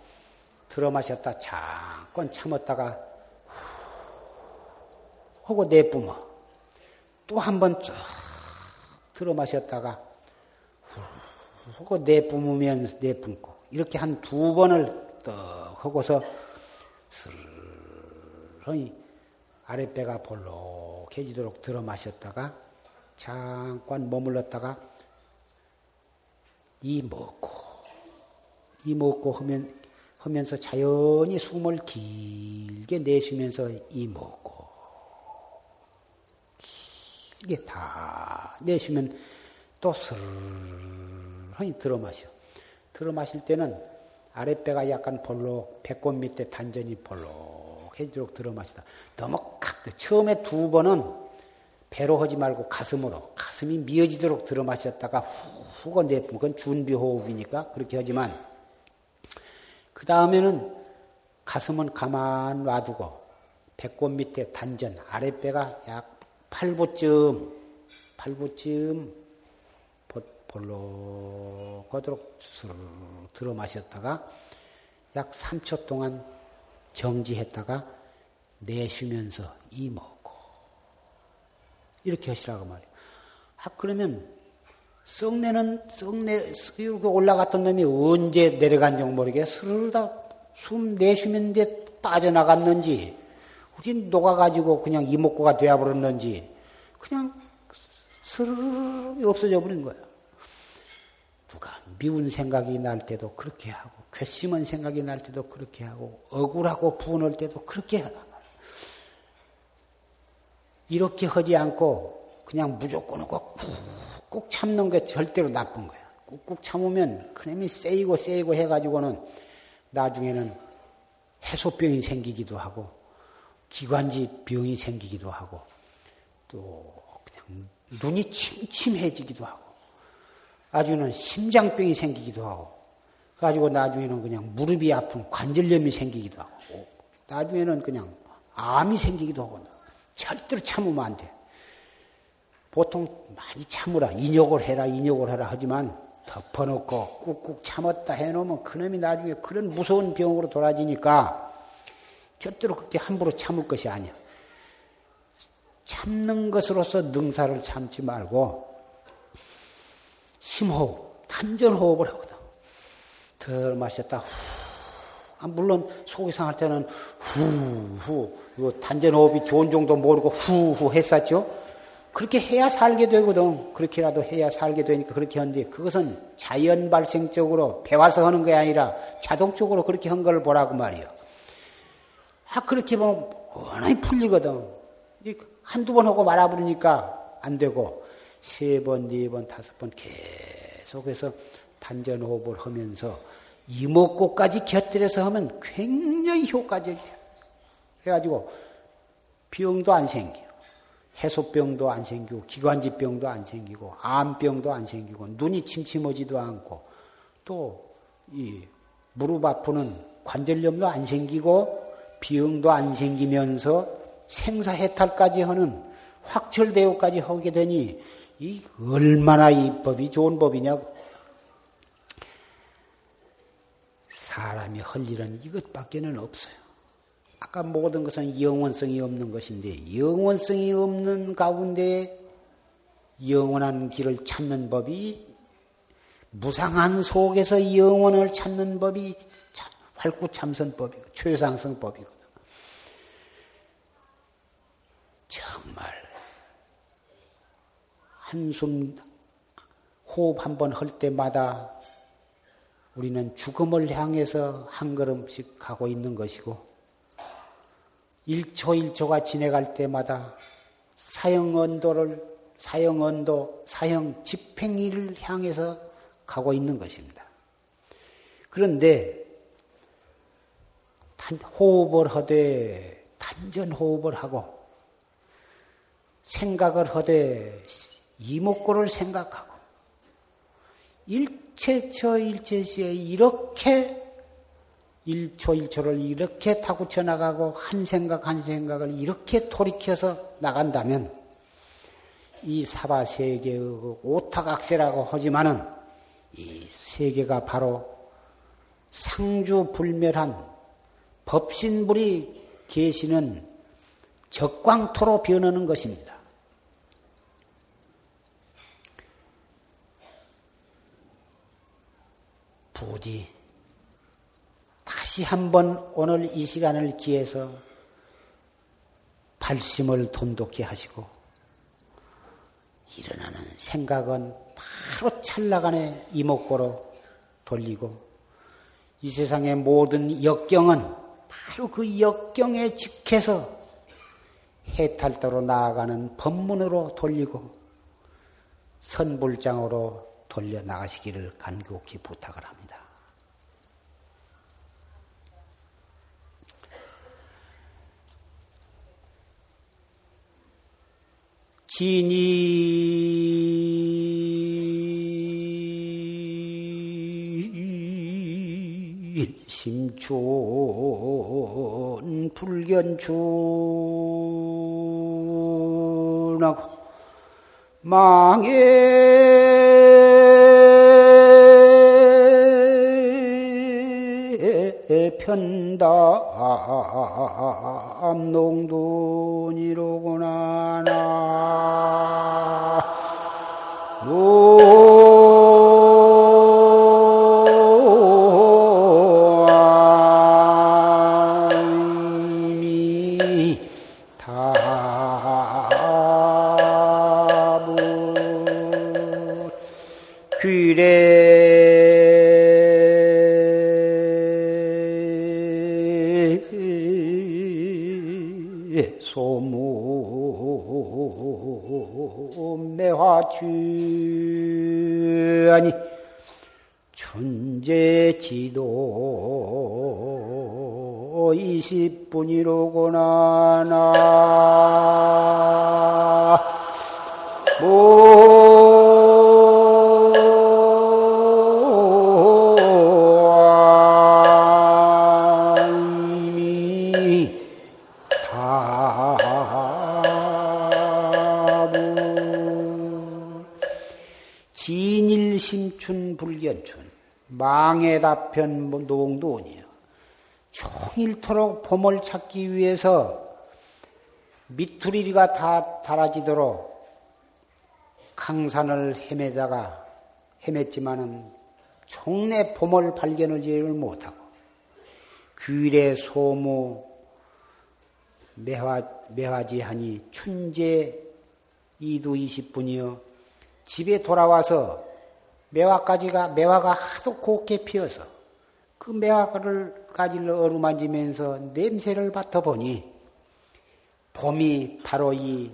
들어 마셨다 잠깐 참았다가 하고 내뿜어. 또 한 번 쫙 들어 마셨다가 하고 내뿜으면 내뿜고 이렇게 한 두 번을 떡 하고서 스르 르 아랫배가 볼록해지도록 들어 마셨다가 잠깐 머물렀다가 이 먹고 이 먹고 하면 하면서 자연히 숨을 길게 내쉬면서 이 먹고 길게 다 내쉬면 또 스르르 들어 마셔. 들어 마실 때는 아랫배가 약간 볼록 배꼽 밑에 단전이 볼록 해지도록 들어 마시다. 너무 칵 처음에 두 번은 배로 하지 말고 가슴으로 가슴이 미어지도록 들어 마셨다가 후거 내뿜 그건 준비 호흡이니까 그렇게 하지만 그 다음에는 가슴은 가만 놔두고 배꼽 밑에 단전 아랫배가 약 8부쯤 8부쯤 볼록 하도록 들어 마셨다가 약 3초 동안 정지했다가 내쉬면서 이 먹고 이렇게 하시라고 말이에요. 아 그러면 썩내는 썩내 이렇게 올라갔던 놈이 언제 내려간지 모르게 스르르다 숨 내쉬면 데 빠져나갔는지 우린 녹아가지고 그냥 이목구가 되어버렸는지 그냥 스르르 없어져 버린 거야. 누가 미운 생각이 날 때도 그렇게 하고 괘씸한 생각이 날 때도 그렇게 하고 억울하고 분할 때도 그렇게 하단 이렇게 하지 않고 그냥 무조건 꾹꾹 참는 게 절대로 나쁜 거야. 꾹꾹 참으면 그놈이 세이고 세이고 해가지고는 나중에는 해소병이 생기기도 하고 기관지 병이 생기기도 하고 또 그냥 눈이 침침해지기도 하고 아주는 심장병이 생기기도 하고 가지고 나중에는 그냥 무릎이 아픈 관절염이 생기기도 하고 나중에는 그냥 암이 생기기도 하고 절대로 참으면 안 돼. 보통 많이 참으라 인욕을 해라 인욕을 해라 하지만 덮어놓고 꾹꾹 참았다 해놓으면 그놈이 나중에 그런 무서운 병으로 돌아지니까 절대로 그렇게 함부로 참을 것이 아니야. 참는 것으로서 능사를 참지 말고 심호흡, 탄전호흡을 하거 든. 들 마셨다. 후. 아, 물론 속이 상할 때는 후후 이거 단전호흡이 좋은 정도 모르고 후후 했었죠. 그렇게 해야 살게 되거든. 그렇게라도 해야 살게 되니까 그렇게 하는데 그것은 자연 발생적으로 배워서 하는 게 아니라 자동적으로 그렇게 한 걸 보라고 말이요. 아 그렇게 보면 워낙 풀리거든. 한두 번 하고 말아버리니까 안 되고 세 번, 네 번, 다섯 번 계속해서 단전호흡을 하면서 이목구까지 곁들여서 하면 굉장히 효과적이에요. 그래가지고 병도 안 생겨. 해소병도 안 생기고 기관지병도 안 생기고 암병도 안 생기고 눈이 침침하지도 않고 또 이 무릎 아프는 관절염도 안 생기고 병도 안 생기면서 생사해탈까지 하는 확철대오까지 하게 되니 이 얼마나 이 법이 좋은 법이냐고. 사람이 할 일은 이것밖에는 없어요. 아까 모든 것은 영원성이 없는 것인데 영원성이 없는 가운데 영원한 길을 찾는 법이 무상한 속에서 영원을 찾는 법이 활구참선법이고 최상승법이거든. 정말 한숨 호흡 한 번 할 때마다 우리는 죽음을 향해서 한 걸음씩 가고 있는 것이고 1초 1초가 지내갈 때마다 사형 언도를 사형 언도 사형 집행일을 향해서 가고 있는 것입니다. 그런데 호흡을 하되 단전 호흡을 하고 생각을 하되 이목구를 생각하고 일 체처 일체시에 이렇게 1초 1초를 이렇게 타고쳐 나가고 한 생각 한 생각을 이렇게 돌이켜서 나간다면 이 사바 세계의 그 오타각세라고 하지만은 이 세계가 바로 상주불멸한 법신불이 계시는 적광토로 변하는 것입니다. 부디 다시 한번 오늘 이 시간을 기해서 발심을 돈독히 하시고 일어나는 생각은 바로 찰나간에 이목구로 돌리고 이 세상의 모든 역경은 바로 그 역경에 직해서 해탈도로 나아가는 법문으로 돌리고 선불장으로 돌려 나가시기를 간곡히 부탁을 합니다. 진이 심촌 불견춘하고 망해 편담 농돈이로구나 나 망의 답변 농도원이요. 종일토록 봄을 찾기 위해서 미투리가 다 달아지도록 강산을 헤매다가 헤맸지만은 종래 봄을 발견하지를 못하고 귀래 소무 매화, 매화지하니 춘제 이두 20분이요. 집에 돌아와서 매화까지가 매화가 하도 곱게 피어서 그 매화를 가지를 어루만지면서 냄새를 맡아보니 봄이 바로 이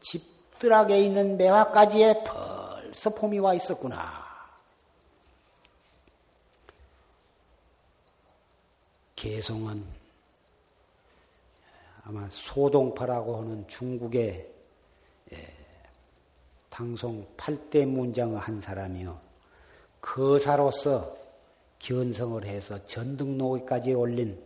집들락에 있는 매화까지에 벌써 봄이 와 있었구나. 개성은 아마 소동파라고 하는 중국의 방송 8대 문장의 한 사람이요. 거사로서 견성을 해서 전등록에까지 올린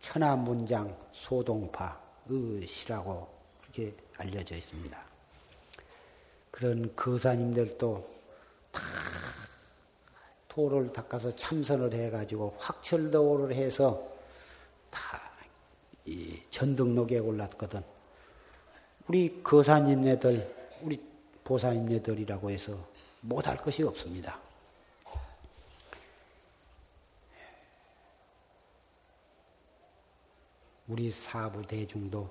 천하문장 소동파의 시라고 그렇게 알려져 있습니다. 그런 거사님들도 다 도를 닦아서 참선을 해가지고 확철도를 해서 다 전등록에 올랐거든. 우리 거사님네들, 우리 보살님네들이라고 해서 못할 것이 없습니다. 우리 사부 대중도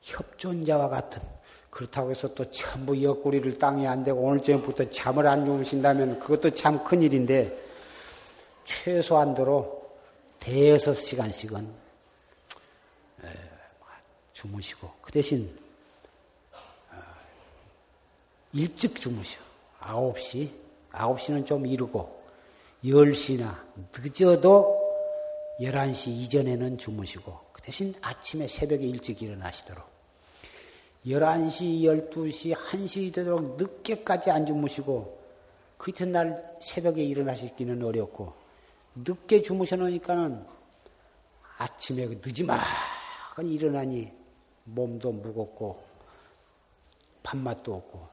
협존자와 같은 그렇다고 해서 또 전부 옆구리를 땅에 안 대고 오늘 저녁부터 잠을 안 주무신다면 그것도 참 큰일인데 최소한도로 대여섯 시간씩은 주무시고 그 대신 일찍 주무셔. 9시, 9시는 좀 이르고, 10시나 늦어도 11시 이전에는 주무시고, 그 대신 아침에 새벽에 일찍 일어나시도록. 11시, 12시, 1시 되도록 늦게까지 안 주무시고, 그 이튿날 새벽에 일어나시기는 어렵고, 늦게 주무셔 놓으니까는 아침에 그 늦지막은 일어나니 몸도 무겁고, 밥맛도 없고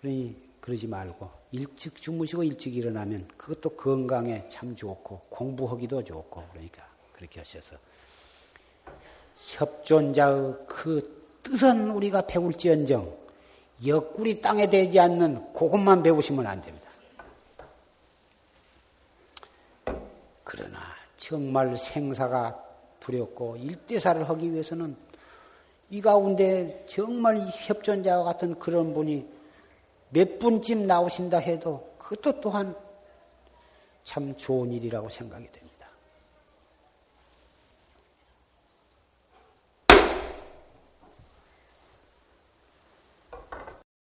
그러니 그러지 말고 일찍 주무시고 일찍 일어나면 그것도 건강에 참 좋고 공부하기도 좋고 그러니까 그렇게 하셔서 협존자의 그 뜻은 우리가 배울지언정 옆구리 땅에 대지 않는 그것만 배우시면 안 됩니다. 그러나 정말 생사가 두렵고 일대사를 하기 위해서는 이 가운데 정말 협전자와 같은 그런 분이 몇 분쯤 나오신다 해도 그것도 또한 참 좋은 일이라고 생각이 됩니다.